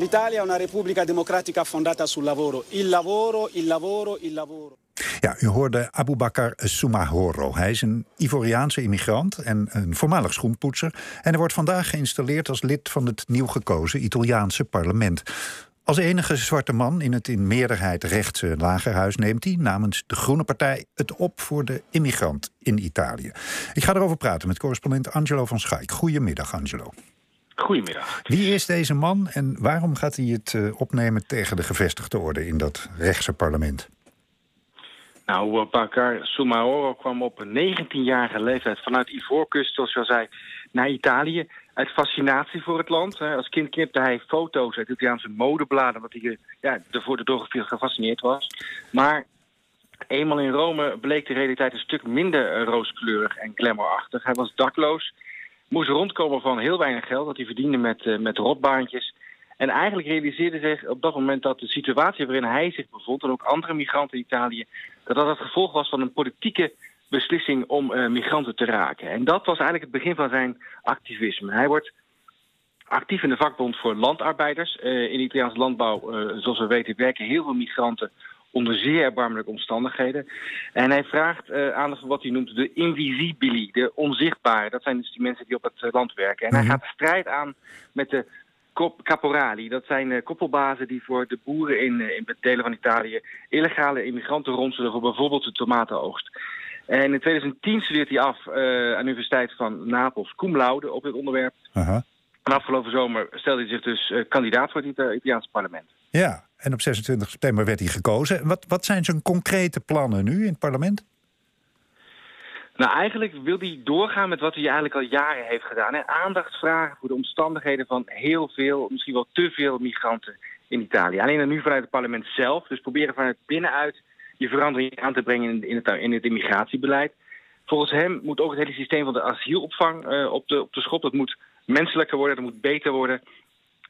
L'Italia è una repubblica democratica fondata sul lavoro. Il lavoro, il lavoro, il lavoro. Ja, u hoorde Abubakar Soumahoro. Hij is een Ivoriaanse immigrant en een voormalig schoenpoetser. En hij wordt vandaag geïnstalleerd als lid van het nieuw gekozen Italiaanse parlement. Als enige zwarte man in het in meerderheid rechtse lagerhuis neemt hij namens de Groene Partij het op voor de immigrant in Italië. Ik ga erover praten met correspondent Angelo van Schaik. Goedemiddag, Angelo. Goedemiddag. Wie is deze man en waarom gaat hij het eh, opnemen tegen de gevestigde orde in dat rechtse parlement? Nou, Bakar Soumaoro kwam op een 19-jarige leeftijd vanuit Ivoorkust, zoals je al zei, naar Italië. Uit fascinatie voor het land. Als kind knipte hij foto's uit Italiaanse modebladen, omdat hij ja, ervoor de door gefascineerd was. Maar eenmaal in Rome bleek de realiteit een stuk minder rooskleurig en glamourachtig. Hij was dakloos, moest rondkomen van heel weinig geld dat hij verdiende met, uh, met rotbaantjes. En eigenlijk realiseerde zich op dat moment dat de situatie waarin hij zich bevond... en ook andere migranten in Italië... dat dat het gevolg was van een politieke beslissing om uh, migranten te raken. En dat was eigenlijk het begin van zijn activisme. Hij wordt actief in de vakbond voor landarbeiders. Uh, in de Italiaanse landbouw, zoals we weten, werken heel veel migranten onder zeer erbarmelijke omstandigheden. En hij vraagt aandacht voor wat hij noemt de invisibili, de onzichtbare. Dat zijn dus die mensen die op het land werken. En hij gaat de strijd aan met de caporali. Dat zijn uh, koppelbazen die voor de boeren in, uh, in delen van Italië illegale immigranten ronselen voor bijvoorbeeld de tomatenoogst. En in 2010 studeert hij af uh, aan de Universiteit van Napels cum laude op dit onderwerp. Aha. En afgelopen zomer stelde hij zich dus kandidaat voor het Italiaanse parlement. Ja, en op 26 september werd hij gekozen. Wat, wat zijn zijn concrete plannen nu in het parlement? Nou, eigenlijk wil hij doorgaan met wat hij eigenlijk al jaren heeft gedaan. Hè? Aandacht vragen voor de omstandigheden van heel veel, misschien wel te veel migranten in Italië. Alleen dan nu vanuit het parlement zelf. Dus proberen vanuit binnenuit je verandering aan te brengen in het, in het immigratiebeleid. Volgens hem moet ook het hele systeem van de asielopvang uh, op, de, op de schop. Dat moet menselijker worden, dat moet beter worden.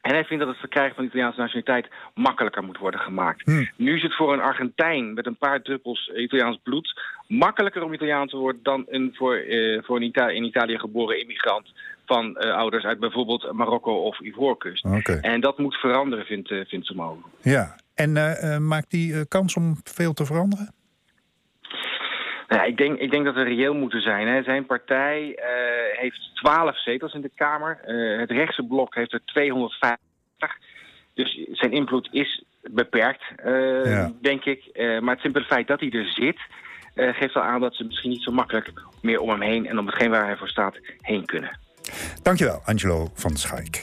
En hij vindt dat het verkrijgen van de Italiaanse nationaliteit makkelijker moet worden gemaakt. Hm. Nu is het voor een Argentijn met een paar druppels Italiaans bloed makkelijker om Italiaan te worden dan een voor, uh, voor een Ita in Italië geboren immigrant van uh, ouders uit bijvoorbeeld Marokko of Ivoorkust. Okay. En dat moet veranderen, vindt, uh, vindt Somalo. Ja, en maakt die kans om veel te veranderen? Nou, ik, denk, ik denk dat we reëel moeten zijn. Hè. Zijn partij uh, heeft 12 zetels in de Kamer. Uh, het rechtse blok heeft er 250. Dus zijn invloed is beperkt, uh, ja. denk ik. maar het simpele feit dat hij er zit... geeft al aan dat ze misschien niet zo makkelijk meer om hem heen... en om hetgeen waar hij voor staat heen kunnen. Dankjewel, Angelo van Schaik.